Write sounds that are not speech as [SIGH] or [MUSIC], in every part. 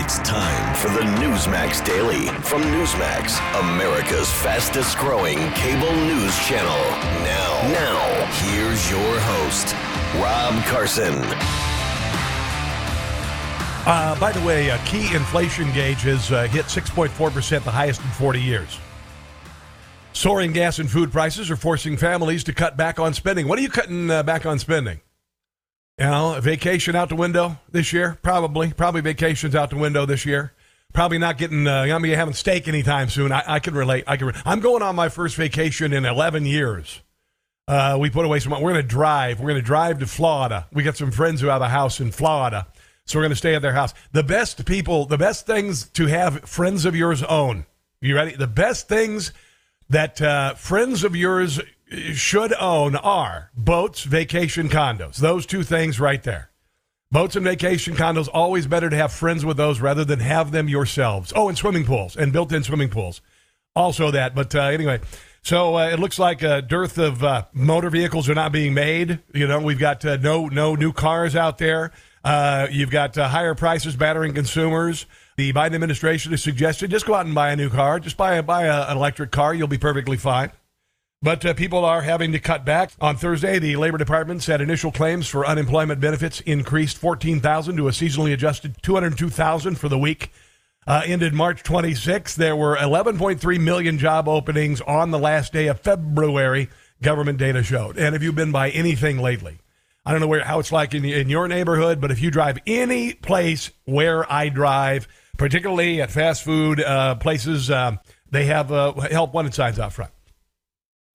It's time for the Newsmax Daily from Newsmax, America's fastest growing cable news channel. Now, now, here's your host, Rob Carson. Uh, by the way, a key inflation gauge has uh, hit 6.4%, the highest in 40 years. Soaring gas and food prices are forcing families to cut back on spending. What are you cutting uh, back on spending? You know, vacation out the window this year? Probably. Probably vacations out the window this year. Probably not getting, uh, I'm be having steak anytime soon. I, I can relate. I can. Re- I'm going on my first vacation in 11 years. Uh, we put away some. We're going to drive. We're going to drive to Florida. We got some friends who have a house in Florida, so we're going to stay at their house. The best people, the best things to have friends of yours own. You ready? The best things that uh, friends of yours should own are boats, vacation condos. Those two things right there. Boats and vacation condos, always better to have friends with those rather than have them yourselves. Oh, and swimming pools and built in swimming pools. Also, that. But uh, anyway, so uh, it looks like a dearth of uh, motor vehicles are not being made. You know, we've got uh, no, no new cars out there. Uh, you've got uh, higher prices battering consumers. The Biden administration has suggested just go out and buy a new car. Just buy, a, buy an electric car. You'll be perfectly fine. But uh, people are having to cut back. On Thursday, the Labor Department said initial claims for unemployment benefits increased 14,000 to a seasonally adjusted 202,000 for the week. Uh, ended March 26. There were 11.3 million job openings on the last day of February, government data showed. And if you've been by anything lately, I don't know where how it's like in, in your neighborhood, but if you drive any place where I drive, particularly at fast food uh, places, um, they have uh, help wanted signs out front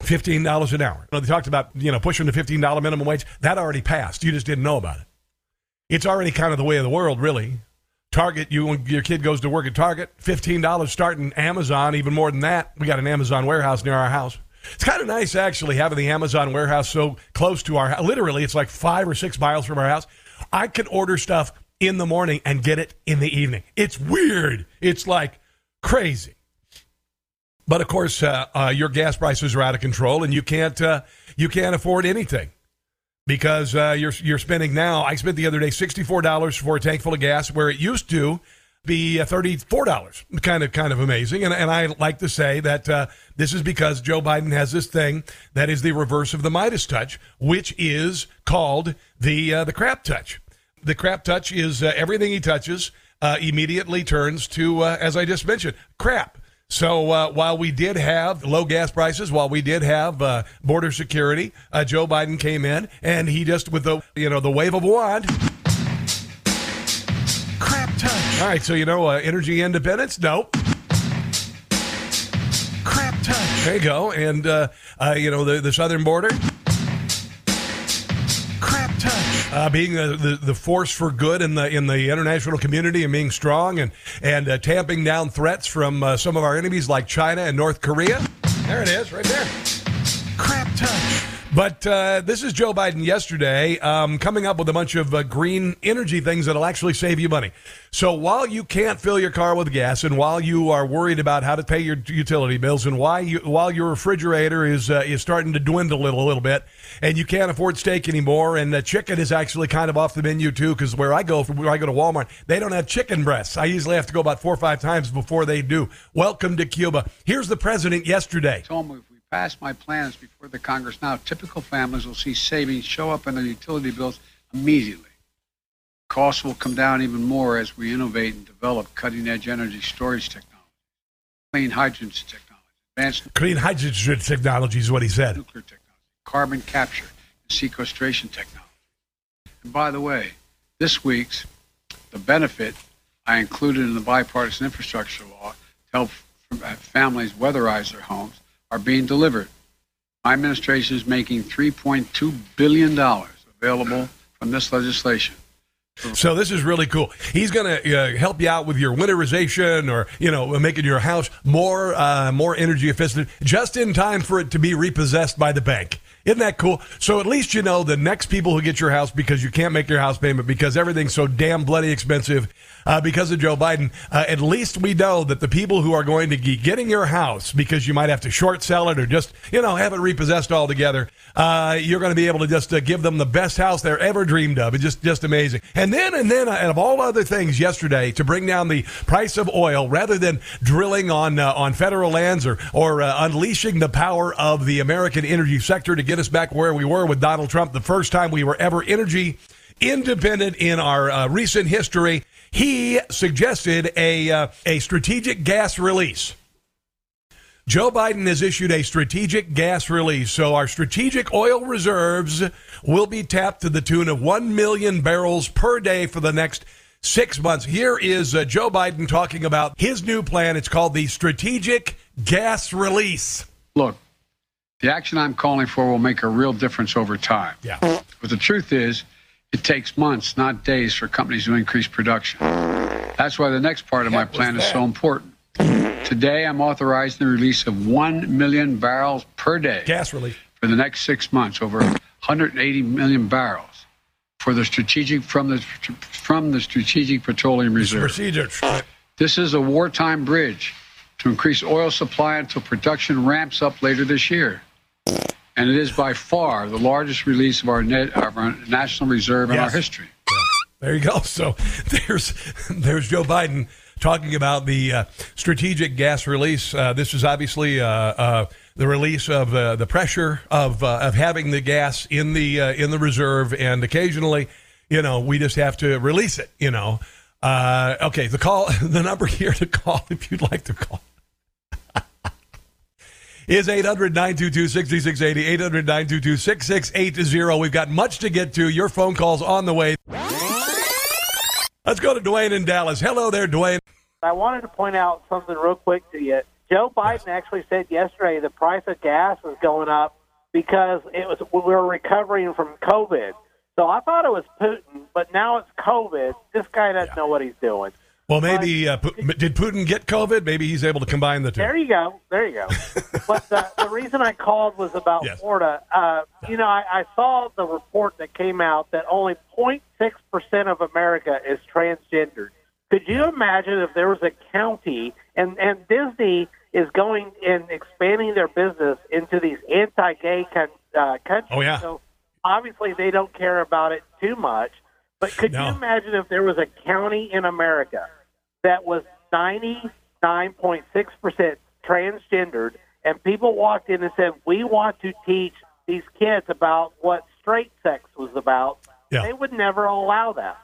fifteen dollars an hour. They talked about you know pushing the fifteen dollar minimum wage. That already passed. You just didn't know about it. It's already kind of the way of the world, really. Target, you when your kid goes to work at Target, fifteen dollars starting Amazon, even more than that. We got an Amazon warehouse near our house. It's kind of nice actually having the Amazon warehouse so close to our. Literally, it's like five or six miles from our house. I can order stuff in the morning and get it in the evening. It's weird. It's like crazy. But of course, uh, uh, your gas prices are out of control, and you can't uh, you can't afford anything because uh, you're you're spending now. I spent the other day sixty four dollars for a tank full of gas, where it used to be uh, thirty four dollars. Kind of kind of amazing, and and I like to say that uh, this is because Joe Biden has this thing that is the reverse of the Midas touch, which is called the the crap touch. The crap touch is everything he touches immediately turns to, as I just mentioned, crap. So uh, while we did have low gas prices, while we did have uh, border security, uh, Joe Biden came in and he just with the you know the wave of wand. Crap touch. All right, so you know uh, energy independence. Nope. Crap touch. There you go, and uh, uh, you know the the southern border uh, being the, the, the, force for good in the in the international community and being strong and and uh, tamping down threats from uh, some of our enemies like China and North Korea. There it is, right there. Crap touch. But uh, this is Joe Biden yesterday um, coming up with a bunch of uh, green energy things that'll actually save you money. So while you can't fill your car with gas, and while you are worried about how to pay your utility bills, and why you, while your refrigerator is uh, is starting to dwindle a little, a little bit, and you can't afford steak anymore, and the chicken is actually kind of off the menu too, because where I go, where I go to Walmart, they don't have chicken breasts. I usually have to go about four or five times before they do. Welcome to Cuba. Here's the president yesterday pass my plans before the Congress now, typical families will see savings show up in their utility bills immediately. Costs will come down even more as we innovate and develop cutting edge energy storage technology, clean hydrogen technology, advanced Clean hydrogen technology is what he said. nuclear technology, carbon capture, and sequestration technology. And by the way, this week's the benefit I included in the bipartisan infrastructure law to help families weatherize their homes are being delivered. My administration is making $3.2 billion available from this legislation. So this is really cool. He's going to uh, help you out with your winterization, or you know, making your house more uh, more energy efficient, just in time for it to be repossessed by the bank. Isn't that cool? So at least you know the next people who get your house because you can't make your house payment because everything's so damn bloody expensive uh, because of Joe Biden. Uh, at least we know that the people who are going to be getting your house because you might have to short sell it or just you know have it repossessed altogether, uh, you're going to be able to just uh, give them the best house they're ever dreamed of. It's just just amazing. And then and then uh, and of all other things yesterday to bring down the price of oil rather than drilling on uh, on federal lands or or unleashing the power of the American energy sector to get us back where we were with Donald Trump the first time we were ever energy independent in our uh, recent history. He suggested a uh, a strategic gas release. Joe Biden has issued a strategic gas release, so our strategic oil reserves will be tapped to the tune of 1 million barrels per day for the next six months. Here is uh, Joe Biden talking about his new plan. It's called the Strategic Gas Release. Look, the action I'm calling for will make a real difference over time. Yeah. But the truth is, it takes months, not days, for companies to increase production. That's why the next part of my plan is so important. Today, I'm authorizing the release of 1 million barrels per day Gas release. for the next six months, over 180 million barrels for the strategic from the from the strategic petroleum reserve. This is a wartime bridge to increase oil supply until production ramps up later this year. And it is by far the largest release of our, net, of our national reserve in our Yes. history. There you go. [LAUGHS] So there's there's Joe Biden talking about the uh, strategic gas release. Uh, this is obviously uh, uh, the release of uh, the pressure of uh, of having the gas in the uh, in the reserve, and occasionally, you know, we just have to release it. You know. Uh, okay, the call, [LAUGHS] the number here to call if you'd like to call is 800 922 6680. 800 922 6680. We've got much to get to. Your phone calls on the way. Let's go to Dwayne in Dallas. Hello there, Dwayne. I wanted to point out something real quick to you. Joe Biden actually said yesterday the price of gas was going up because it was we were recovering from COVID. So I thought it was Putin, but now it's COVID. This guy doesn't know what he's doing. Well, maybe uh, did Putin get COVID? Maybe he's able to combine the two. There you go. There you go. [LAUGHS] but the, the reason I called was about Yes. Florida. Uh, you know, I, I saw the report that came out that only 0.6% of America is transgendered. Could you imagine if there was a county and, and Disney is going and expanding their business into these anti-gay con, uh, countries? Oh, yeah. So obviously they don't care about it too much. But could No. you imagine if there was a county in America that was 99.6% transgendered and people walked in and said, We want to teach these kids about what straight sex was about, Yeah. they would never allow that.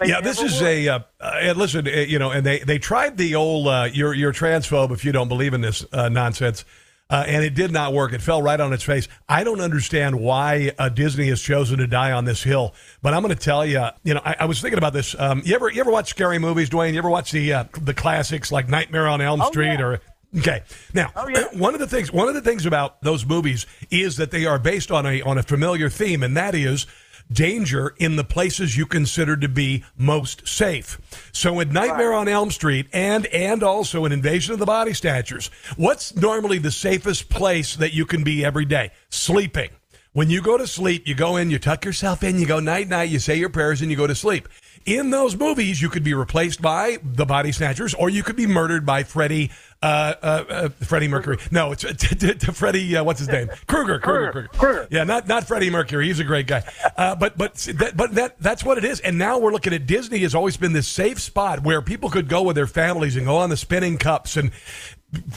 They yeah, this is would. a uh, uh, and listen, uh, you know, and they they tried the old uh, you're you're transphobe if you don't believe in this uh, nonsense. Uh, and it did not work. It fell right on its face. I don't understand why uh, Disney has chosen to die on this hill. But I'm going to tell you, you know, I, I was thinking about this. Um, you ever you ever watch scary movies, Dwayne? You ever watch the uh, the classics like Nightmare on Elm Oh, Street yeah. or Okay. Now, Oh, yeah. [CLEARS THROAT] one of the things one of the things about those movies is that they are based on a on a familiar theme, and that is danger in the places you consider to be most safe. So in Nightmare on Elm Street and and also in Invasion of the Body Snatchers, what's normally the safest place that you can be every day? Sleeping. When you go to sleep, you go in, you tuck yourself in, you go night night, you say your prayers, and you go to sleep. In those movies, you could be replaced by the body snatchers, or you could be murdered by Freddie, uh, uh, uh, Freddie Mercury. No, it's [LAUGHS] Freddie. Uh, what's his name? Kruger. Kruger. Kruger. Kruger. Yeah, not not Freddie Mercury. He's a great guy. Uh, but but that, but that that's what it is. And now we're looking at Disney has always been this safe spot where people could go with their families and go on the spinning cups and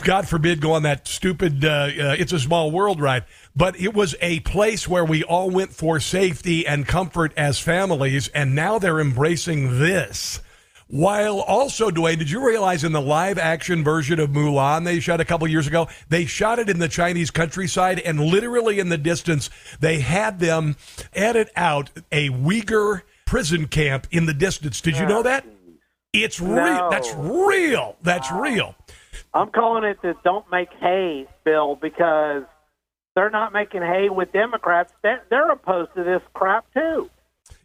God forbid, go on that stupid uh, uh, "It's a Small World" ride. But it was a place where we all went for safety and comfort as families, and now they're embracing this. While also, Dwayne, did you realize in the live action version of Mulan they shot a couple years ago, they shot it in the Chinese countryside, and literally in the distance, they had them edit out a Uyghur prison camp in the distance. Did you know that? It's real. No. That's real. That's real. I'm calling it the "Don't Make Hay" bill because they're not making hay with Democrats. They're, they're opposed to this crap too.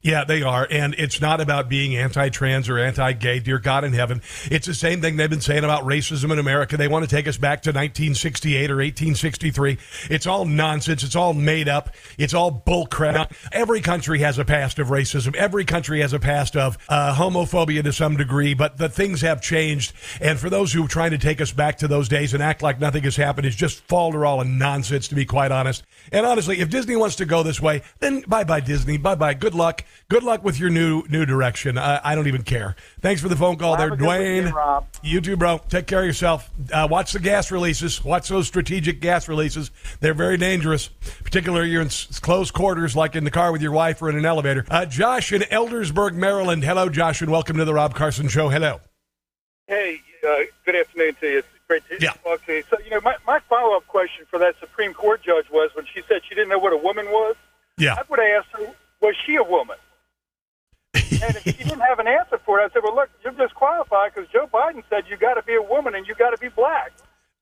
Yeah, they are. And it's not about being anti trans or anti gay, dear God in heaven. It's the same thing they've been saying about racism in America. They want to take us back to 1968 or 1863. It's all nonsense. It's all made up. It's all bullcrap. Every country has a past of racism. Every country has a past of uh, homophobia to some degree, but the things have changed. And for those who are trying to take us back to those days and act like nothing has happened is just falderall and nonsense, to be quite honest. And honestly, if Disney wants to go this way, then bye bye, Disney. Bye bye. Good luck. Good luck with your new new direction. I, I don't even care. Thanks for the phone call Have there, Dwayne. weekend, Rob. You too, bro. Take care of yourself. Uh, watch the gas releases. Watch those strategic gas releases. They're very dangerous, particularly you're in s- close quarters, like in the car with your wife or in an elevator. Uh, Josh in Eldersburg, Maryland. Hello, Josh, and welcome to the Rob Carson Show. Hello. Hey, uh, good afternoon to you. It's great to Yeah. talk to you. So, you know, my, my follow up question for that Supreme Court judge was when she said she didn't know what a woman was, Yeah. I would have asked her, was she a woman? and if she didn't have an answer for it, I said, well, look, you're disqualified because Joe Biden said you got to be a woman and you got to be black.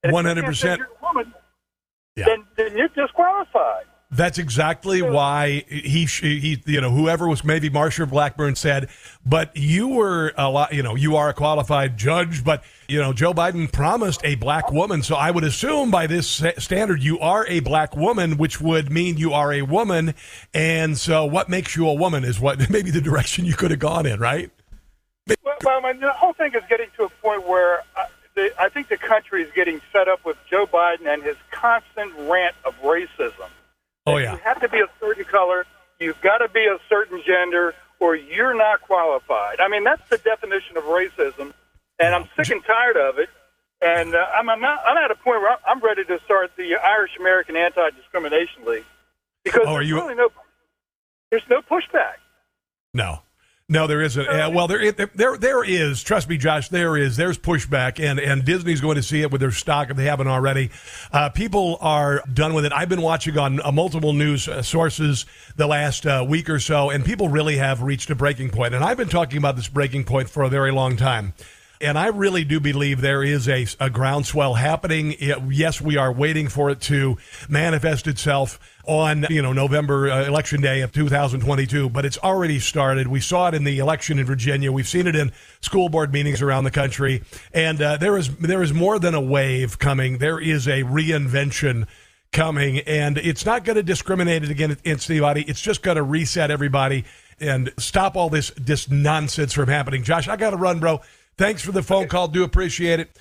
And if you can't say 100%. You're a woman, Yeah. then, then you're disqualified. That's exactly why he, he, you know, whoever was maybe Marsha Blackburn said, but you were a lot, you know, you are a qualified judge, but you know, Joe Biden promised a black woman, so I would assume by this standard you are a black woman, which would mean you are a woman, and so what makes you a woman is what [LAUGHS] maybe the direction you could have gone in, right? Well, well I mean, the whole thing is getting to a point where uh, the, I think the country is getting fed up with Joe Biden and his constant rant of racism. Oh yeah. You have to be a certain color. You've got to be a certain gender, or you're not qualified. I mean, that's the definition of racism, and I'm sick and tired of it. And uh, I'm, I'm, not, I'm at a point where I'm- ready to start the Irish American Anti Discrimination League because Oh, there's you- really no there's no pushback. no. No, there isn't. Uh, well, there, there, there is. Trust me, Josh. There is. There's pushback, and and Disney's going to see it with their stock if they haven't already. Uh, people are done with it. I've been watching on uh, multiple news uh, sources the last uh, week or so, and people really have reached a breaking point. And I've been talking about this breaking point for a very long time. And I really do believe there is a, a groundswell happening. It- yes, we are waiting for it to manifest itself on you know November uh, election day of 2022, but it's already started. We saw it in the election in Virginia. We've seen it in school board meetings around the country, and uh, there is there is more than a wave coming. There is a reinvention coming, and it's not going to discriminate against anybody. It's just going to reset everybody and stop all this this nonsense from happening. Josh, I got to run, bro. Thanks for the phone call. Do appreciate it.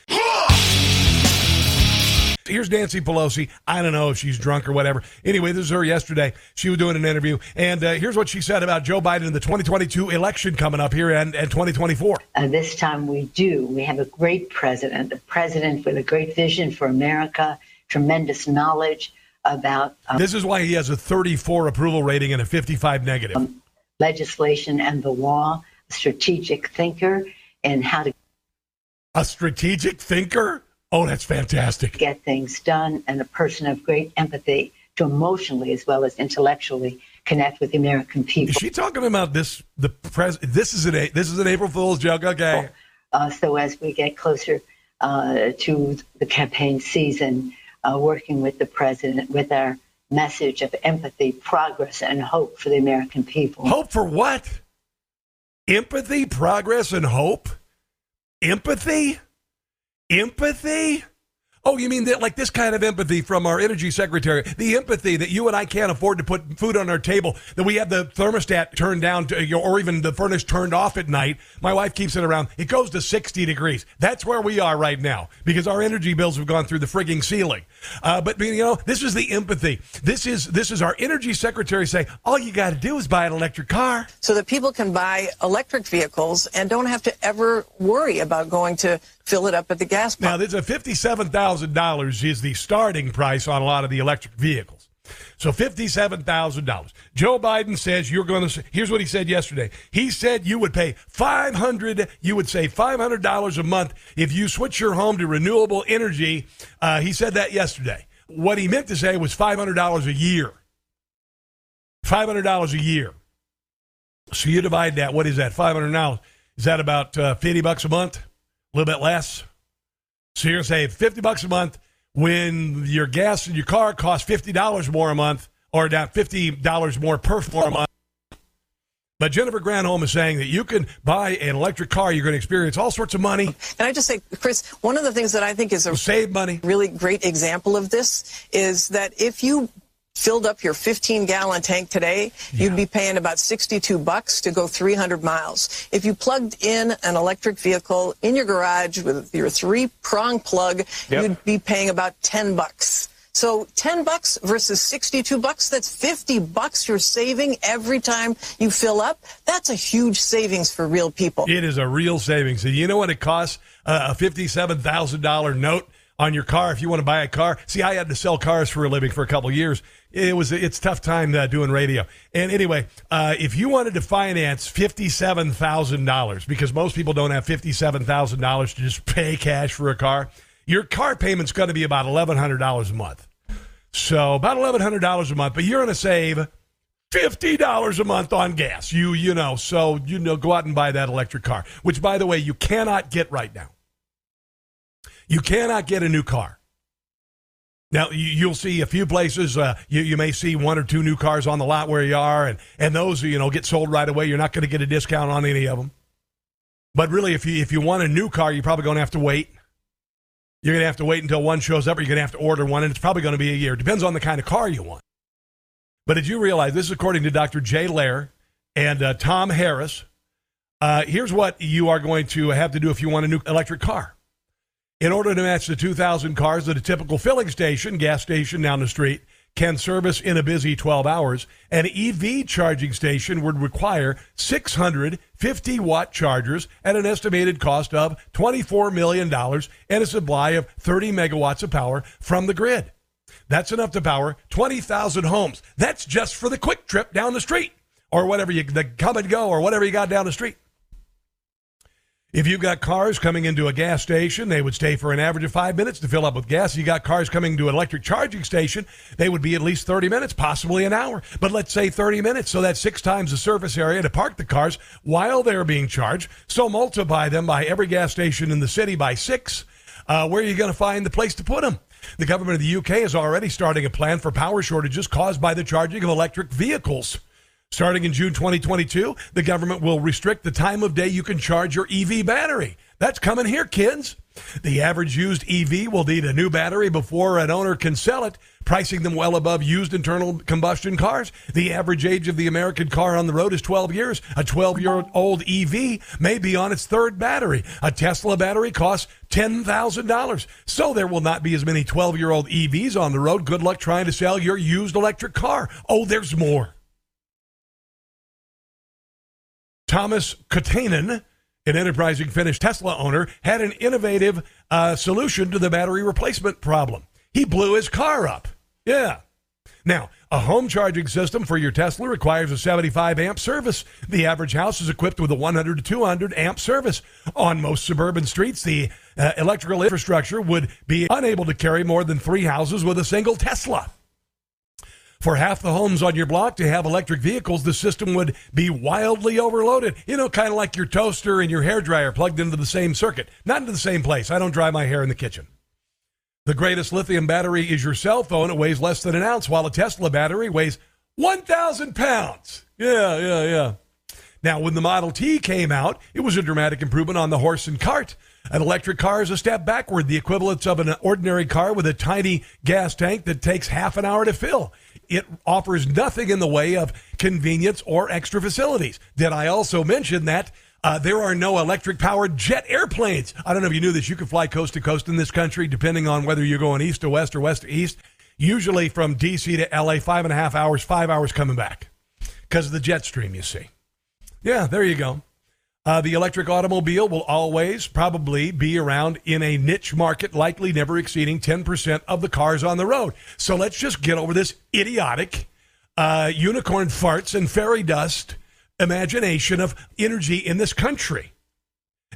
Here's Nancy Pelosi. I don't know if she's drunk or whatever. Anyway, this is her yesterday. She was doing an interview, and uh, here's what she said about Joe Biden in the 2022 election coming up here and, and 2024. Uh, this time we do. We have a great president, a president with a great vision for America, tremendous knowledge about um, This is why he has a 34 approval rating and a 55 negative. legislation and the law, a strategic thinker, and how to A strategic thinker? Oh, that's fantastic. get things done, and a person of great empathy to emotionally as well as intellectually connect with the American people. Is she talking about this? The pres. This is an a- this is an April Fool's joke. Okay. Uh, so as we get closer uh, to the campaign season, uh, working with the president with our message of empathy, progress, and hope for the American people. Hope for what? Empathy, progress, and hope. Empathy, empathy. Oh, you mean that like this kind of empathy from our energy secretary? The empathy that you and I can't afford to put food on our table, that we have the thermostat turned down to, or even the furnace turned off at night. My wife keeps it around. It goes to 60 degrees. That's where we are right now because our energy bills have gone through the frigging ceiling. Uh, but you know, this is the empathy. This is this is our energy secretary saying all you got to do is buy an electric car. so that people can buy electric vehicles and don't have to ever worry about going to fill it up at the gas pump. Now, there's a fifty-seven thousand dollars is the starting price on a lot of the electric vehicles. So fifty-seven thousand dollars. Joe Biden says you're going to. Here's what he said yesterday. He said you would pay five hundred. You would save five hundred dollars a month if you switch your home to renewable energy. Uh, he said that yesterday. What he meant to say was five hundred dollars a year. Five hundred dollars a year. So you divide that. What is that? Five hundred dollars. Is that about uh, fifty bucks a month? A little bit less. So you're going to save fifty bucks a month when your gas in your car costs fifty dollars more a month, or down fifty dollars more per for a month. But Jennifer Granholm is saying that you can buy an electric car, you're going to experience all sorts of money. And I just say, Chris, one of the things that I think is a save money, really great example of this is that if you filled up your 15 gallon tank today, yeah. you'd be paying about 62 bucks to go 300 miles. If you plugged in an electric vehicle in your garage with your three prong plug, yep. you'd be paying about 10 bucks. So 10 bucks versus 62 bucks, that's 50 bucks you're saving every time you fill up. That's a huge savings for real people. It is a real savings. And you know what it costs? Uh, a $57,000 note on your car if you want to buy a car. See, I had to sell cars for a living for a couple years it was it's tough time uh, doing radio. And anyway, uh, if you wanted to finance fifty seven thousand dollars, because most people don't have fifty seven thousand dollars to just [LAUGHS] pay cash for a car, your car payment's going to be about eleven hundred dollars a month. So about eleven hundred dollars a month, but you're going to save fifty dollars a month on gas. You you know, so you know, go out and buy that electric car, which by the way, you cannot get right now. You cannot get a new car. Now you'll see a few places. Uh, you, you may see one or two new cars on the lot where you are, and and those you know get sold right away. You're not going to get a discount on any of them. But really, if you if you want a new car, you're probably going to have to wait. You're going to have to wait until one shows up, or you're going to have to order one, and it's probably going to be a year. Depends on the kind of car you want. But did you realize this is according to Dr. Jay Lehr and uh, Tom Harris? Uh, here's what you are going to have to do if you want a new electric car. In order to match the 2,000 cars that a typical filling station, gas station down the street, can service in a busy 12 hours, an EV charging station would require 650 watt chargers at an estimated cost of $24 million and a supply of 30 megawatts of power from the grid. That's enough to power 20,000 homes. That's just for the quick trip down the street or whatever you, the come and go or whatever you got down the street. If you've got cars coming into a gas station, they would stay for an average of five minutes to fill up with gas. If you got cars coming to an electric charging station, they would be at least 30 minutes, possibly an hour. But let's say 30 minutes, so that's six times the surface area to park the cars while they're being charged. So multiply them by every gas station in the city by six. Uh, where are you going to find the place to put them? The government of the UK is already starting a plan for power shortages caused by the charging of electric vehicles. Starting in June 2022, the government will restrict the time of day you can charge your EV battery. That's coming here, kids. The average used EV will need a new battery before an owner can sell it, pricing them well above used internal combustion cars. The average age of the American car on the road is 12 years. A 12 year old EV may be on its third battery. A Tesla battery costs $10,000. So there will not be as many 12 year old EVs on the road. Good luck trying to sell your used electric car. Oh, there's more. Thomas Katainen, an enterprising Finnish Tesla owner, had an innovative uh, solution to the battery replacement problem. He blew his car up. Yeah. Now, a home charging system for your Tesla requires a 75 amp service. The average house is equipped with a 100 to 200 amp service. On most suburban streets, the uh, electrical infrastructure would be unable to carry more than three houses with a single Tesla. For half the homes on your block to have electric vehicles, the system would be wildly overloaded. You know, kind of like your toaster and your hair dryer plugged into the same circuit, not into the same place. I don't dry my hair in the kitchen. The greatest lithium battery is your cell phone. It weighs less than an ounce, while a Tesla battery weighs 1,000 pounds. Yeah, yeah, yeah. Now, when the Model T came out, it was a dramatic improvement on the horse and cart. An electric car is a step backward, the equivalent of an ordinary car with a tiny gas tank that takes half an hour to fill it offers nothing in the way of convenience or extra facilities. Did I also mention that uh, there are no electric powered jet airplanes? I don't know if you knew this. You can fly coast to coast in this country, depending on whether you're going east to west or west to east. Usually from DC to LA, five and a half hours, five hours coming back because of the jet stream, you see. Yeah, there you go. Uh, the electric automobile will always probably be around in a niche market, likely never exceeding 10% of the cars on the road. So let's just get over this idiotic uh, unicorn farts and fairy dust imagination of energy in this country.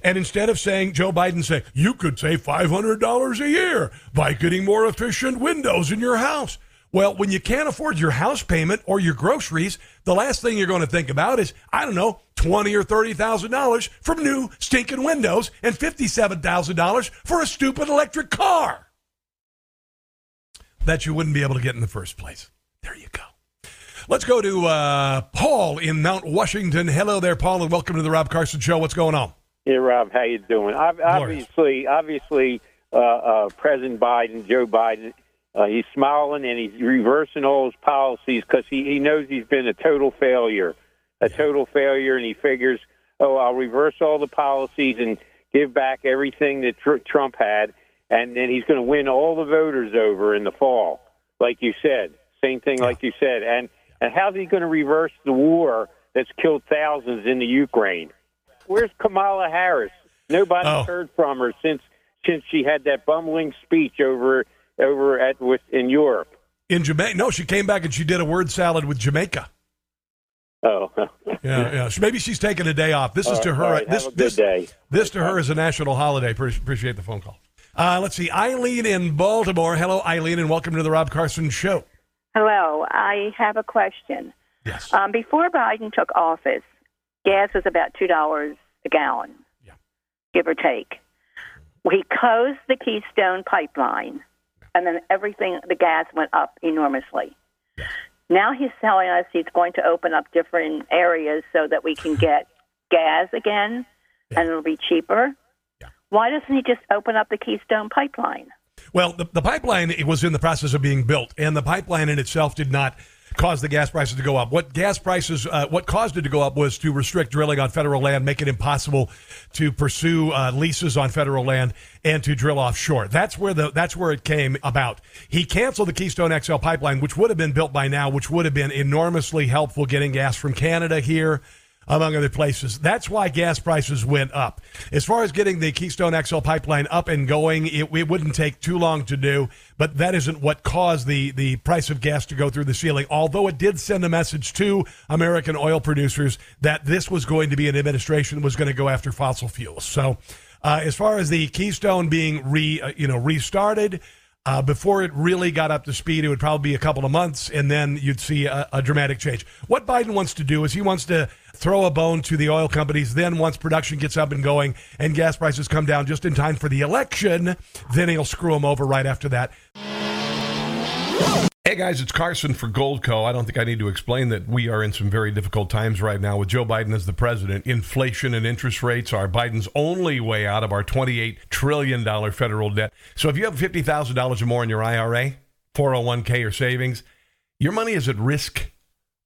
And instead of saying, Joe Biden saying, you could save $500 a year by getting more efficient windows in your house. Well, when you can't afford your house payment or your groceries, the last thing you're going to think about is, I don't know, twenty or thirty thousand dollars from new stinking windows and fifty-seven thousand dollars for a stupid electric car that you wouldn't be able to get in the first place. There you go. Let's go to uh, Paul in Mount Washington. Hello there, Paul, and welcome to the Rob Carson Show. What's going on? Hey, Rob, how you doing? Obviously, obviously, uh, uh, President Biden, Joe Biden, uh, he's smiling and he's reversing all his policies because he, he knows he's been a total failure, a total failure, and he figures, oh, I'll reverse all the policies and give back everything that tr- Trump had, and then he's going to win all the voters over in the fall, like you said. Same thing, like you said, and and how's he going to reverse the war that's killed thousands in the Ukraine? Where's Kamala Harris? Nobody's Oh. heard from her since since she had that bumbling speech over over at with in Europe. In Jamaica? No, she came back and she did a word salad with Jamaica. Oh, [LAUGHS] Yeah, yeah. So maybe she's taking a day off. This is to her. all right. This, Have a good this, day. this to her is a national holiday. Pre- Appreciate the phone call. Uh, let's see. Eileen in Baltimore. Hello, Eileen, and welcome to the Rob Carson Show. Hello, I have a question. Yes. Um, before Biden took office, gas was about two dollars a gallon, yeah. give or take. We closed the Keystone pipeline, and then everything, the gas went up enormously. Now he's telling us he's going to open up different areas so that we can get gas again, and it'll be cheaper. Why doesn't he just open up the Keystone pipeline? Well, the, the pipeline it was in the process of being built, and the pipeline in itself did not cause the gas prices to go up. What gas prices, uh, what caused it to go up was to restrict drilling on federal land, make it impossible to pursue uh, leases on federal land and to drill offshore. That's where the that's where it came about. He canceled the Keystone XL pipeline, which would have been built by now, which would have been enormously helpful getting gas from Canada here among other places. That's why gas prices went up. As far as getting the Keystone XL pipeline up and going, it, it wouldn't take too long to do, but that isn't what caused the, the price of gas to go through the ceiling. Although it did send a message to American oil producers that this was going to be an administration that was going to go after fossil fuels. So, uh, as far as the Keystone being re, uh, you know, restarted, uh, before it really got up to speed, it would probably be a couple of months, and then you'd see a, a dramatic change. What Biden wants to do is he wants to throw a bone to the oil companies. Then, once production gets up and going and gas prices come down just in time for the election, then he'll screw them over right after that. Hey guys, it's Carson for Goldco. I don't think I need to explain that we are in some very difficult times right now with Joe Biden as the president. Inflation and interest rates are Biden's only way out of our $28 trillion federal debt. So if you have $50,000 or more in your IRA, 401k, or savings, your money is at risk.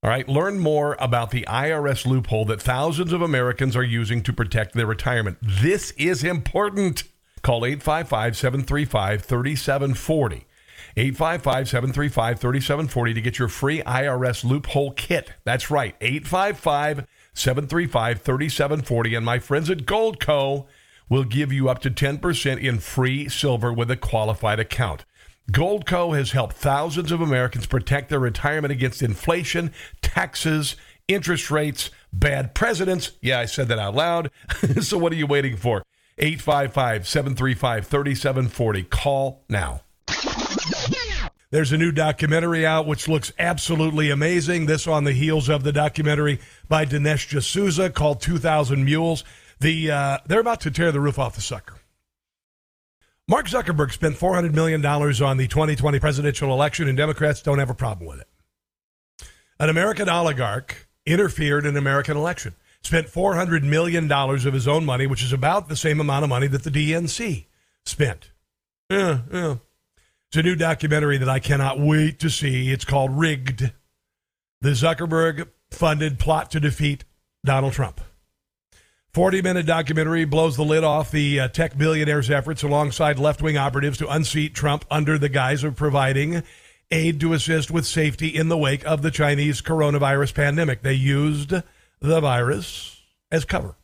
All right, learn more about the IRS loophole that thousands of Americans are using to protect their retirement. This is important. Call 855 735 3740. 855 735 3740 to get your free IRS loophole kit. That's right, 855 735 3740. And my friends at Goldco will give you up to 10% in free silver with a qualified account. Goldco has helped thousands of Americans protect their retirement against inflation, taxes, interest rates, bad presidents. Yeah, I said that out loud. [LAUGHS] so what are you waiting for? 855 735 3740. Call now. There's a new documentary out which looks absolutely amazing. This on the heels of the documentary by Dinesh D'Souza called 2000 Mules. The uh, they're about to tear the roof off the sucker. Mark Zuckerberg spent $400 million on the 2020 presidential election, and Democrats don't have a problem with it. An American oligarch interfered in an American election, spent $400 million of his own money, which is about the same amount of money that the DNC spent. Yeah, yeah. It's a new documentary that I cannot wait to see. It's called Rigged The Zuckerberg Funded Plot to Defeat Donald Trump. 40 minute documentary blows the lid off the uh, tech billionaire's efforts alongside left wing operatives to unseat Trump under the guise of providing aid to assist with safety in the wake of the Chinese coronavirus pandemic. They used the virus as cover.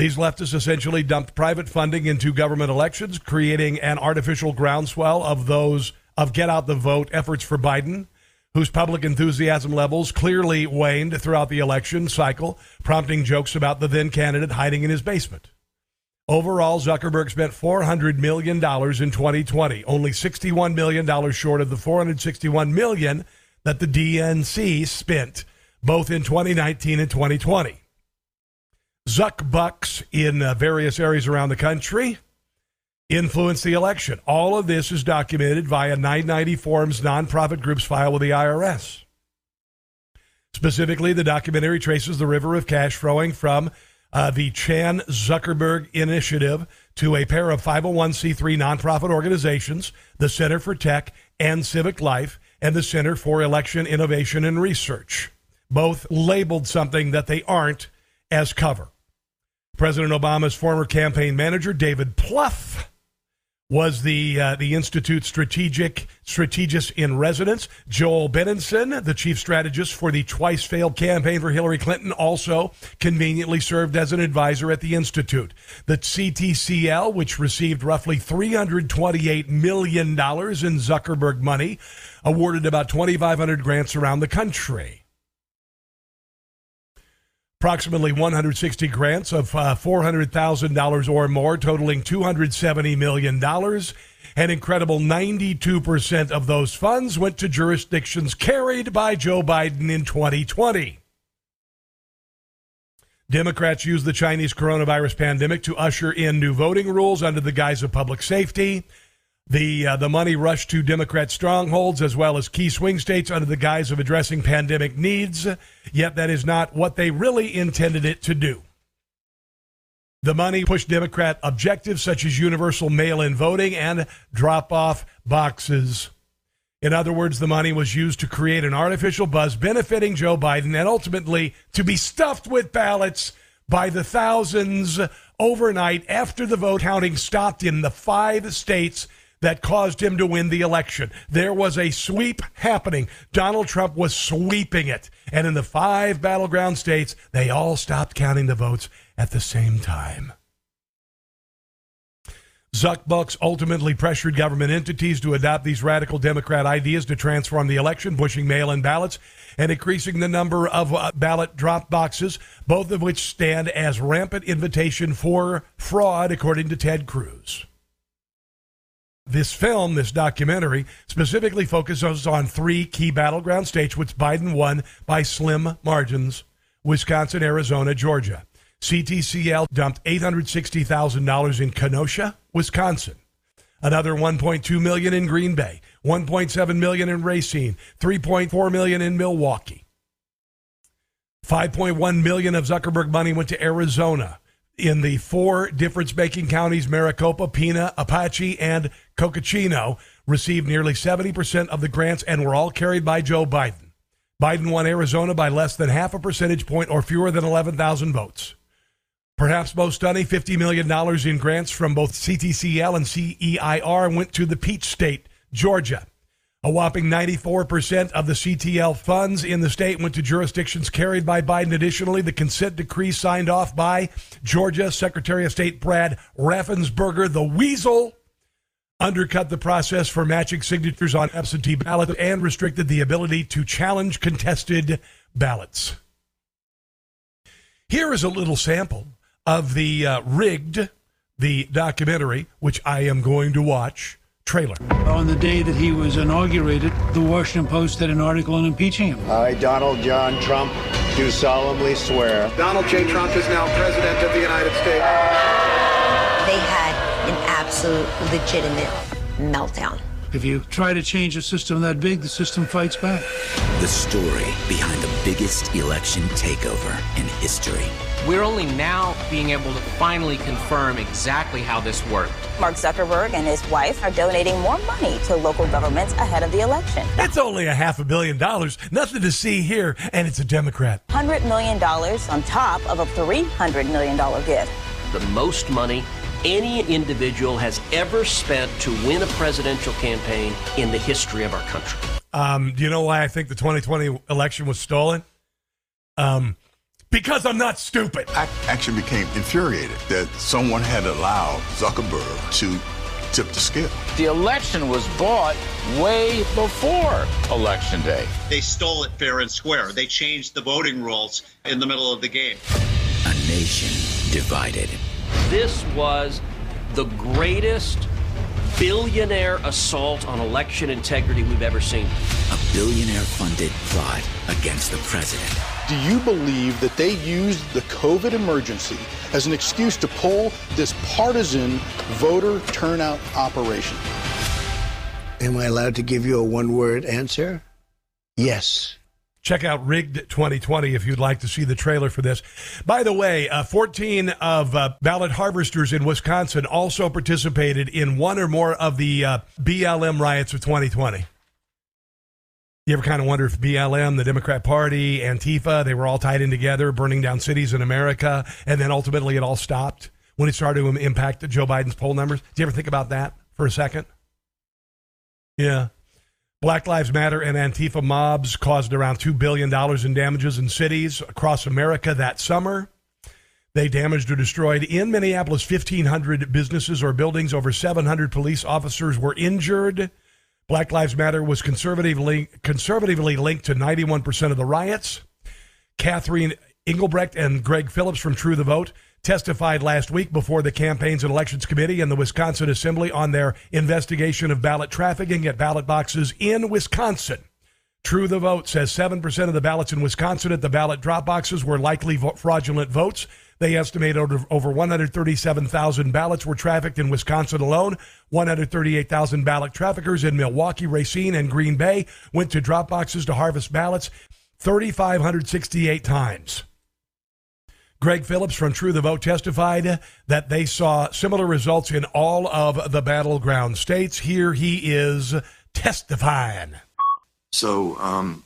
These leftists essentially dumped private funding into government elections, creating an artificial groundswell of those of get out the vote efforts for Biden, whose public enthusiasm levels clearly waned throughout the election cycle, prompting jokes about the then candidate hiding in his basement. Overall, Zuckerberg spent $400 million in 2020, only $61 million short of the 461 million that the DNC spent both in 2019 and 2020. Zuck bucks in uh, various areas around the country influence the election. All of this is documented via 990 Forms nonprofit groups file with the IRS. Specifically, the documentary traces the river of cash flowing from uh, the Chan Zuckerberg Initiative to a pair of 501c3 nonprofit organizations, the Center for Tech and Civic Life, and the Center for Election Innovation and Research. Both labeled something that they aren't as cover. President Obama's former campaign manager, David Plouffe, was the uh, the institute's strategic strategist in residence. Joel Benenson, the chief strategist for the twice failed campaign for Hillary Clinton, also conveniently served as an advisor at the institute. The CTCL, which received roughly 328 million dollars in Zuckerberg money, awarded about 2,500 grants around the country approximately 160 grants of uh, $400,000 or more, totaling $270 million. An incredible 92% of those funds went to jurisdictions carried by Joe Biden in 2020. Democrats used the Chinese coronavirus pandemic to usher in new voting rules under the guise of public safety. The, uh, the money rushed to Democrat strongholds as well as key swing states under the guise of addressing pandemic needs, yet that is not what they really intended it to do. The money pushed Democrat objectives such as universal mail in voting and drop off boxes. In other words, the money was used to create an artificial buzz benefiting Joe Biden and ultimately to be stuffed with ballots by the thousands overnight after the vote counting stopped in the five states that caused him to win the election. There was a sweep happening. Donald Trump was sweeping it. And in the five battleground states, they all stopped counting the votes at the same time. Zuckbucks ultimately pressured government entities to adopt these radical Democrat ideas to transform the election, pushing mail in ballots and increasing the number of uh, ballot drop boxes, both of which stand as rampant invitation for fraud, according to Ted Cruz this film, this documentary, specifically focuses on three key battleground states, which Biden won by slim margins Wisconsin, Arizona, Georgia. CTCL dumped $860,000 in Kenosha, Wisconsin. Another 1.2 million in Green Bay, 1.7 million in Racine, 3.4 million in Milwaukee. 5.1 million of Zuckerberg money went to Arizona in the four difference making counties Maricopa, Pima, Apache, and Coconino received nearly 70% of the grants and were all carried by Joe Biden. Biden won Arizona by less than half a percentage point or fewer than 11,000 votes. Perhaps most stunning, $50 million in grants from both CTCL and CEIR went to the Peach State, Georgia. A whopping 94% of the CTL funds in the state went to jurisdictions carried by Biden. Additionally, the consent decree signed off by Georgia Secretary of State Brad Raffensperger, the weasel, undercut the process for matching signatures on absentee ballots and restricted the ability to challenge contested ballots. Here is a little sample of the uh, rigged, the documentary, which I am going to watch trailer. On the day that he was inaugurated, the Washington Post had an article on impeaching him. I, Donald John Trump, do solemnly swear. Donald J. Trump is now President of the United States. They had an absolute legitimate meltdown. If you try to change a system that big, the system fights back. The story behind the biggest election takeover in history. We're only now being able to finally confirm exactly how this worked. Mark Zuckerberg and his wife are donating more money to local governments ahead of the election. It's only a half a billion dollars, nothing to see here, and it's a Democrat. $100 million on top of a $300 million gift. The most money any individual has ever spent to win a presidential campaign in the history of our country. Um, do you know why I think the 2020 election was stolen? Um, Because I'm not stupid. I actually became infuriated that someone had allowed Zuckerberg to tip the scale. The election was bought way before Election Day. They stole it fair and square. They changed the voting rules in the middle of the game. A nation divided. This was the greatest billionaire assault on election integrity we've ever seen. A billionaire funded plot against the president. Do you believe that they used the COVID emergency as an excuse to pull this partisan voter turnout operation? Am I allowed to give you a one word answer? Yes. Check out Rigged 2020 if you'd like to see the trailer for this. By the way, uh, 14 of uh, ballot harvesters in Wisconsin also participated in one or more of the uh, BLM riots of 2020. You ever kind of wonder if BLM, the Democrat Party, Antifa, they were all tied in together, burning down cities in America, and then ultimately it all stopped when it started to impact Joe Biden's poll numbers? Do you ever think about that for a second? Yeah. Black Lives Matter and Antifa mobs caused around $2 billion in damages in cities across America that summer. They damaged or destroyed in Minneapolis 1,500 businesses or buildings. Over 700 police officers were injured. Black Lives Matter was conservatively, conservatively linked to 91% of the riots. Catherine Engelbrecht and Greg Phillips from True the Vote testified last week before the Campaigns and Elections Committee and the Wisconsin Assembly on their investigation of ballot trafficking at ballot boxes in Wisconsin. True the Vote says 7% of the ballots in Wisconsin at the ballot drop boxes were likely fraudulent votes. They estimate over, over 137,000 ballots were trafficked in Wisconsin alone. 138,000 ballot traffickers in Milwaukee, Racine, and Green Bay went to drop boxes to harvest ballots 3,568 times. Greg Phillips from True the Vote testified that they saw similar results in all of the battleground states. Here he is testifying. So, um,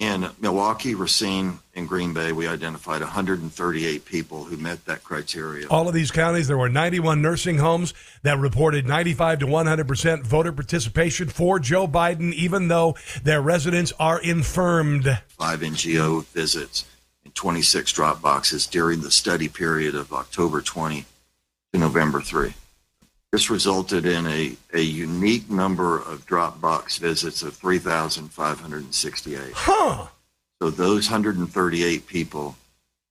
in Milwaukee, Racine, and Green Bay, we identified 138 people who met that criteria. All of these counties, there were 91 nursing homes that reported 95 to 100% voter participation for Joe Biden, even though their residents are infirmed. Five NGO visits 26 drop boxes during the study period of October 20 to November 3. This resulted in a, a unique number of Dropbox visits of 3,568. Huh. So those 138 people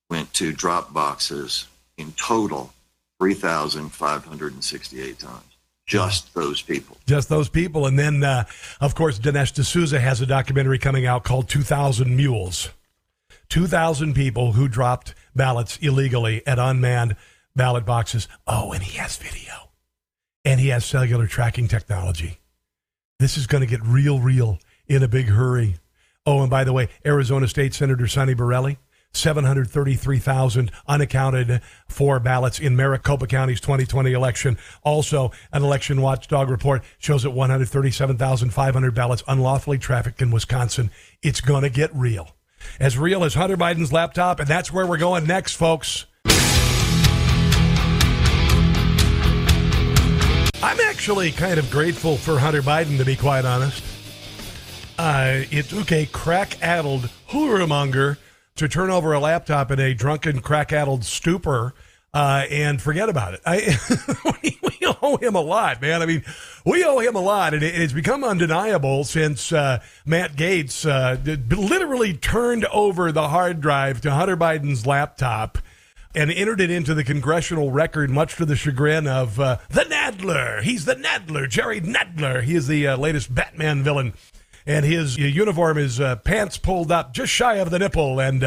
went to Dropboxes in total 3,568 times. Just those people. Just those people. And then, uh, of course, Dinesh D'Souza has a documentary coming out called 2,000 Mules. 2,000 people who dropped ballots illegally at unmanned ballot boxes. Oh, and he has video. And he has cellular tracking technology. This is going to get real, real in a big hurry. Oh, and by the way, Arizona State Senator Sonny Borrelli, 733,000 unaccounted for ballots in Maricopa County's 2020 election. Also, an election watchdog report shows that 137,500 ballots unlawfully trafficked in Wisconsin. It's going to get real as real as Hunter Biden's laptop, and that's where we're going next, folks. I'm actually kind of grateful for Hunter Biden, to be quite honest. Uh, it took a crack addled whoremonger to turn over a laptop in a drunken, crack addled stupor uh, and forget about it. I, [LAUGHS] we, we, owe him a lot, man. I mean, we owe him a lot, and it, it's become undeniable since uh, Matt Gaetz uh, literally turned over the hard drive to Hunter Biden's laptop and entered it into the congressional record, much to the chagrin of uh, the Nadler. He's the Nadler, Jerry Nadler. He is the uh, latest Batman villain, and his uniform is uh, pants pulled up just shy of the nipple, and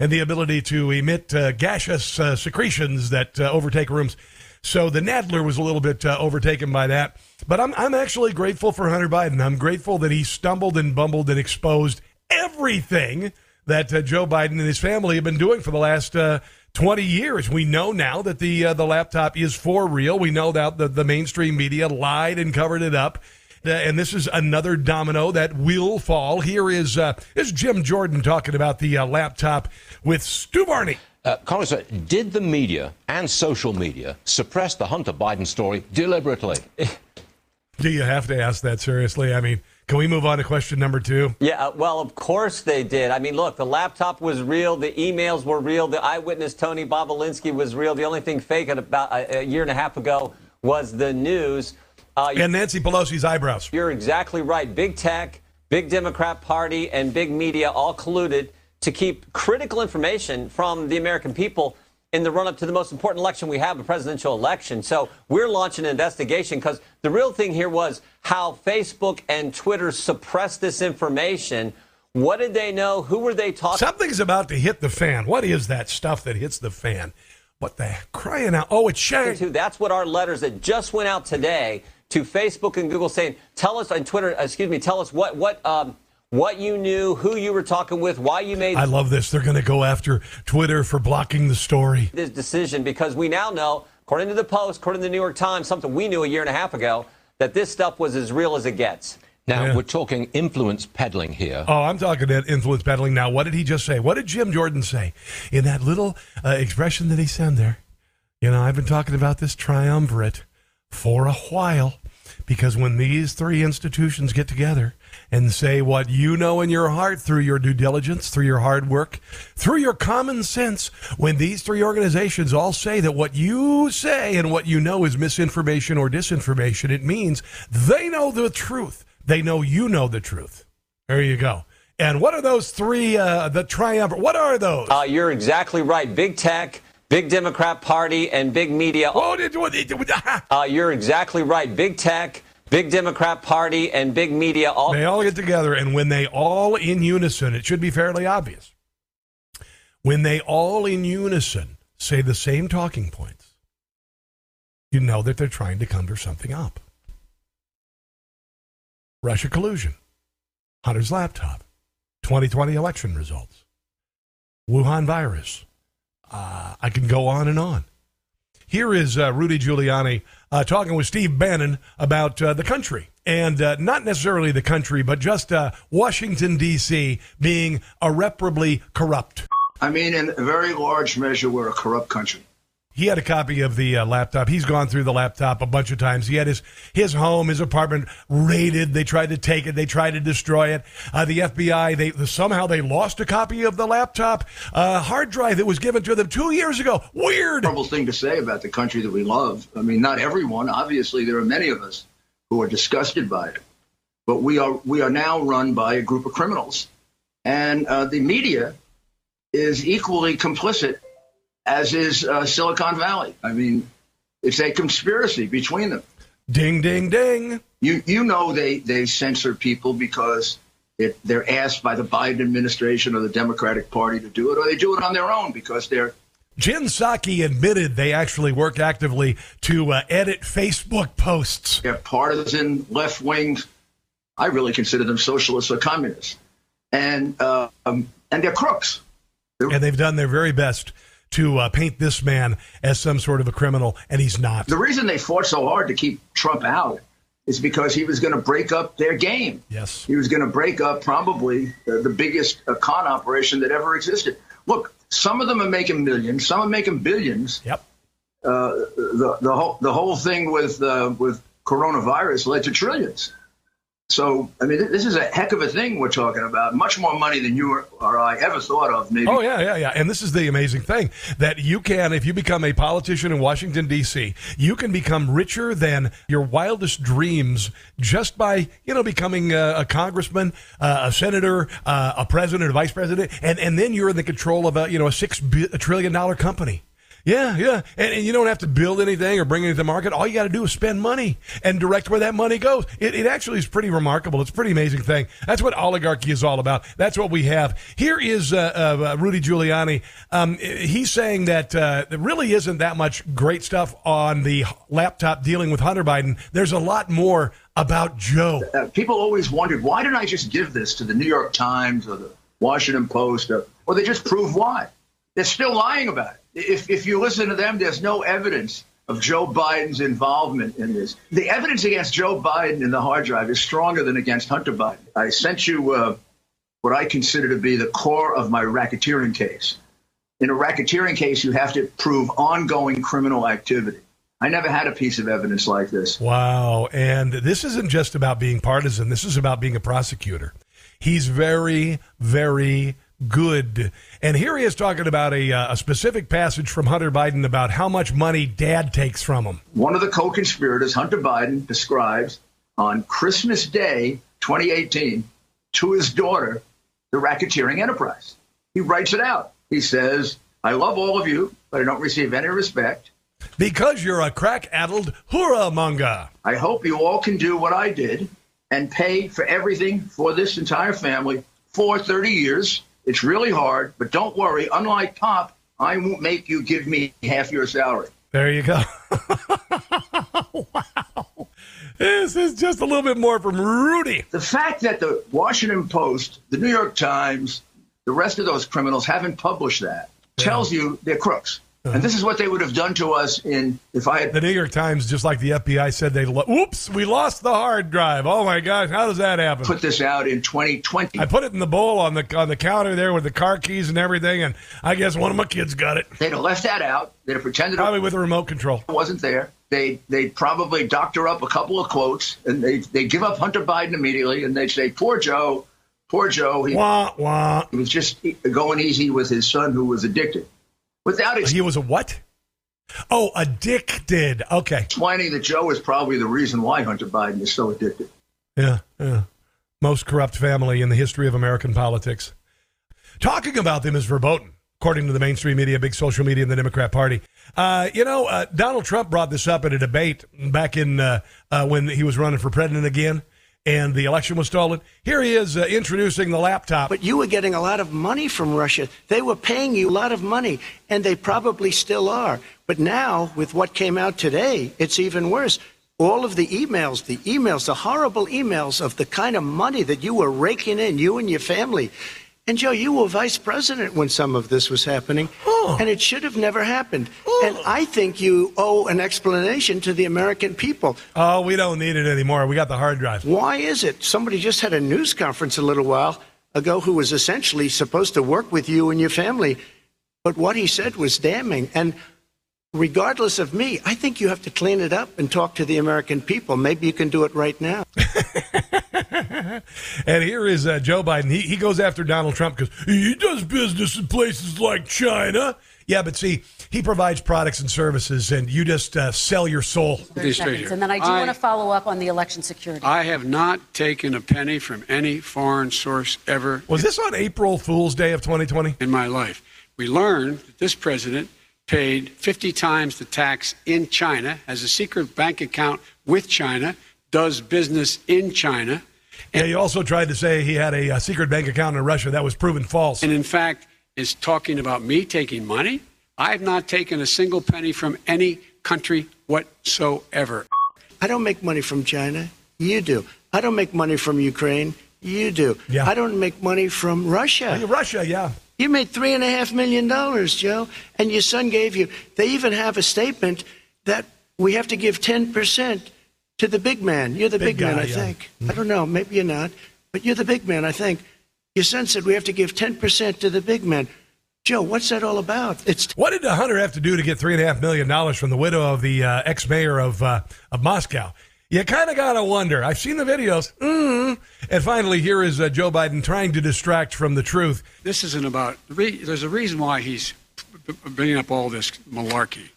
and the ability to emit uh, gaseous uh, secretions that uh, overtake rooms. So the Nadler was a little bit uh, overtaken by that. But I'm, I'm actually grateful for Hunter Biden. I'm grateful that he stumbled and bumbled and exposed everything that uh, Joe Biden and his family have been doing for the last uh, 20 years. We know now that the the laptop is for real. We know that the, the mainstream media lied and covered it up. Uh, and this is another domino that will fall. Here is uh, is Jim Jordan talking about the uh, laptop with Stu Varney. Uh, Congressman, did the media and social media suppress the Hunter Biden story deliberately? Do you have to ask that seriously? I mean, Can we move on to question number two? Yeah, uh, well, of course they did. I mean, look, the laptop was real, the emails were real, the eyewitness Tony Bobulinski was real. The only thing fake about a, a year and a half ago was the news. Uh, and Nancy Pelosi's eyebrows. You're exactly right. Big tech, big Democrat Party, and big media all colluded to keep critical information from the American people in the run up to the most important election we have, a presidential election. So we're launching an investigation because the real thing here was how Facebook and Twitter suppressed this information. What did they know? Who were they talking? Something's about to hit the fan. What is that stuff that hits the fan? What the crying out? Oh, it's Shang. That's what our letters that just went out today to Facebook and Google saying, tell us on Twitter, excuse me, tell us what what um, what you knew, who you were talking with, why you made. I love this. They're going to go after Twitter for blocking the story. This decision because we now know, according to the Post, according to the New York Times, something we knew a year and a half ago, that this stuff was as real as it gets. Now, yeah. we're talking influence peddling here. Oh, I'm talking about influence peddling now. What did he just say? What did Jim Jordan say in that little uh, expression that he sent there? You know, I've been talking about this triumvirate for a while because when these three institutions get together, and say what you know in your heart through your due diligence, through your hard work, through your common sense. When these three organizations all say that what you say and what you know is misinformation or disinformation, it means they know the truth. They know you know the truth. There you go. And what are those three, uh, the triumvirate? What are those? Uh, you're exactly right. Big tech, big Democrat Party, and big media. Oh, [LAUGHS] uh, you're exactly right. Big tech, big Democrat Party and big media all they all get together, and when they all in unison, it should be fairly obvious. When they all in unison say the same talking points, you know that they're trying to cover something up. Russia collusion, Hunter's laptop, 2020 election results, Wuhan virus. Uh, I can go on and on. Here is uh, Rudy Giuliani uh, talking with Steve Bannon about uh, the country. And uh, not necessarily the country, but just uh, Washington, D.C. being irreparably corrupt. I mean, in a very large measure, we're a corrupt country. He had a copy of the uh, laptop. He's gone through the laptop a bunch of times. He had his his home, his apartment raided. They tried to take it. They tried to destroy it. Uh, the FBI they somehow they lost a copy of the laptop uh, hard drive that was given to them two years ago. Weird. Horrible thing to say about the country that we love. I mean, not everyone. Obviously, there are many of us who are disgusted by it, but we are we are now run by a group of criminals, and uh, the media is equally complicit as is uh, Silicon Valley. I mean, it's a conspiracy between them. Ding, ding, ding. You you know they they censor people because it, they're asked by the Biden administration or the Democratic Party to do it, or they do it on their own because they're. Jen Psaki admitted they actually work actively to uh, edit Facebook posts. They're partisan left wings. I really consider them socialists or communists, and uh, um, and they're crooks. They're, and they've done their very best to uh, paint this man as some sort of a criminal, and he's not. The reason they fought so hard to keep Trump out is because he was going to break up their game. Yes. He was going to break up probably the, the biggest uh, con operation that ever existed. Look, some of them are making millions, some are making billions. Yep. Uh, the, the, whole, the whole thing with, uh, with coronavirus led to trillions. So, I mean, this is a heck of a thing we're talking about. Much more money than you or I ever thought of, maybe. Oh, yeah, yeah, yeah. And this is the amazing thing that you can, if you become a politician in Washington, D.C., you can become richer than your wildest dreams just by, you know, becoming a, a congressman, uh, a senator, uh, a president, a vice president. And, and then you're in the control of a, you know, a $6 trillion company. Yeah, yeah. And, and, you don't have to build anything or bring anything to the market. All you got to do is spend money and direct where that money goes. It, it actually is pretty remarkable. It's a pretty amazing thing. That's what oligarchy is all about. That's what we have. Here is uh, uh, Rudy Giuliani. Um, he's saying that uh, there really isn't that much great stuff on the laptop dealing with Hunter Biden. There's a lot more about Joe. Uh, people always wondered, why didn't I just give this to the New York Times or the Washington Post? Or, or they just prove why. They're still lying about it if, if you listen to them, there's no evidence of Joe Biden's involvement in this. The evidence against Joe Biden in the hard drive is stronger than against Hunter Biden. I sent you uh, what I consider to be the core of my racketeering case. In a racketeering case, you have to prove ongoing criminal activity. I never had a piece of evidence like this. Wow. And this isn't just about being partisan, this is about being a prosecutor. He's very, very good. And here he is talking about a, uh, a specific passage from Hunter Biden about how much money dad takes from him. One of the co conspirators, Hunter Biden, describes on Christmas Day 2018 to his daughter the racketeering enterprise. He writes it out. He says, I love all of you, but I don't receive any respect. Because you're a crack addled hurrah monger. I hope you all can do what I did and pay for everything for this entire family for 30 years. It's really hard, but don't worry. Unlike Pop, I won't make you give me half your salary. There you go. [LAUGHS] wow. This is just a little bit more from Rudy. The fact that the Washington Post, the New York Times, the rest of those criminals haven't published that yeah. tells you they're crooks. Uh-huh. And this is what they would have done to us in if I had the New York Times, just like the FBI said, they lo- oops, we lost the hard drive. Oh my gosh, how does that happen? Put this out in 2020. I put it in the bowl on the on the counter there with the car keys and everything, and I guess one of my kids got it. They'd have left that out. They'd have pretended probably with a remote control. It wasn't there. They they'd probably doctor up a couple of quotes, and they they give up Hunter Biden immediately, and they say, "Poor Joe, poor Joe." He, wah, wah. he was just going easy with his son who was addicted. Without ex- he was a what? Oh, addicted. Okay. Explaining that Joe is probably the reason why Hunter Biden is so addicted. Yeah, yeah. Most corrupt family in the history of American politics. Talking about them is verboten, according to the mainstream media, big social media, and the Democrat Party. Uh, you know, uh, Donald Trump brought this up at a debate back in uh, uh when he was running for president again and the election was stolen. Here he is uh, introducing the laptop. But you were getting a lot of money from Russia. They were paying you a lot of money, and they probably still are. But now, with what came out today, it's even worse. All of the emails, the emails, the horrible emails of the kind of money that you were raking in, you and your family. And Joe, you were vice president when some of this was happening, oh. and it should have never happened. Oh. And I think you owe an explanation to the American people. Oh, we don't need it anymore. We got the hard drive. Why is it? Somebody just had a news conference a little while ago who was essentially supposed to work with you and your family, but what he said was damning. And regardless of me, I think you have to clean it up and talk to the American people. Maybe you can do it right now. [LAUGHS] and here is uh, Joe Biden. He, he goes after Donald Trump because he does business in places like China. Yeah, but see, he provides products and services, and you just uh, sell your soul. And then I do I, want to follow up on the election security. I have not taken a penny from any foreign source ever. Was this on April Fool's Day of 2020? In my life. We learned that this president paid 50 times the tax in China, has a secret bank account with China, does business in China. Yeah, he also tried to say he had a, a, secret bank account in Russia that was proven false. And in fact, is talking about me taking money. I have not taken a single penny from any country whatsoever. I don't make money from China. You do. I don't make money from Ukraine. You do. Yeah. I don't make money from Russia. Russia, yeah. You made three and a half million dollars, Joe, and your son gave you. They even have a statement that we have to give ten percent to the big man. You're the big, big man, I yeah. think. Mm-hmm. I don't know. Maybe you're not, but you're the big man, I think. Your son said we have to give 10% to the big man. Joe, what's that all about? It's what did the Hunter have to do to get three and a half million dollars from the widow of the uh, ex-mayor of uh, of Moscow? You kind of gotta wonder. I've seen the videos. Mm. And finally, here is uh, Joe Biden trying to distract from the truth. This isn't about. There's a reason why he's bringing up all this malarkey.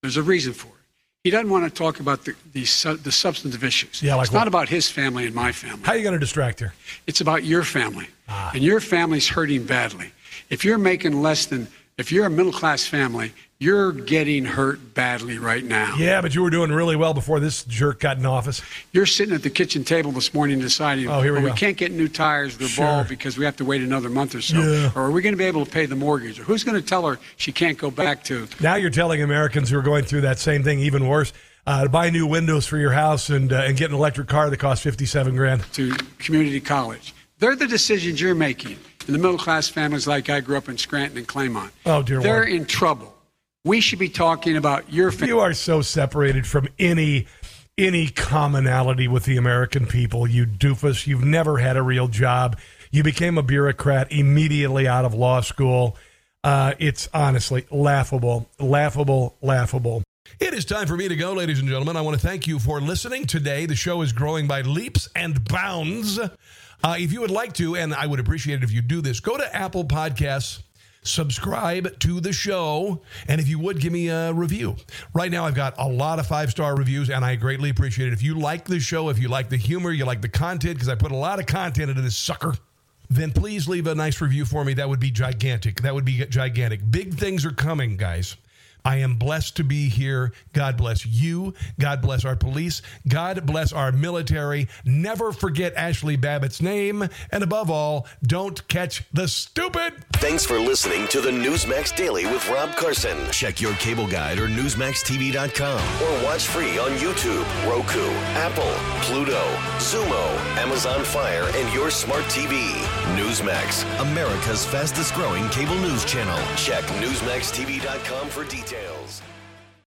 There's a reason for it. He doesn't want to talk about the, the, the substantive issues. Yeah, like it's what? not about his family and my family. How are you going to distract her? It's about your family. Ah. And your family's hurting badly. If you're making less than, if you're a middle class family, you're getting hurt badly right now. Yeah, but you were doing really well before this jerk got in office. You're sitting at the kitchen table this morning deciding, oh, here we, well, go. we can't get new tires to the sure. ball because we have to wait another month or so. Yeah. Or are we going to be able to pay the mortgage? Or who's going to tell her she can't go back to? Now you're telling Americans who are going through that same thing, even worse, uh, to buy new windows for your house and, uh, and get an electric car that costs 57 grand. To community college. They're the decisions you're making. In the middle class families like I grew up in Scranton and Claymont. Oh, dear They're Lord. in trouble. We should be talking about your family. You are so separated from any any commonality with the American people, you doofus. You've never had a real job. You became a bureaucrat immediately out of law school. Uh, it's honestly laughable, laughable, laughable. It is time for me to go, ladies and gentlemen. I want to thank you for listening today. The show is growing by leaps and bounds. Uh, if you would like to, and I would appreciate it if you do this, go to Apple Podcasts subscribe to the show, and if you would, give me a review. Right now, I've got a lot of five star reviews, and I greatly appreciate it. If you like the show, if you like the humor, you like the content, because I put a lot of content into this sucker. Then please leave a nice review for me. That would be gigantic. That would be gigantic. Big things are coming, guys. I am blessed to be here. God bless you. God bless our police. God bless our military. Never forget Ashli Babbitt's name. And above all, don't catch the stupid. Thanks for listening to the Newsmax Daily with Rob Carson. Check your cable guide or NewsmaxTV.com or watch free on YouTube, Roku, Apple, Pluto, Xumo, Amazon Fire, and your smart TV. Newsmax, America's fastest growing cable news channel. Check NewsmaxTV.com for details scales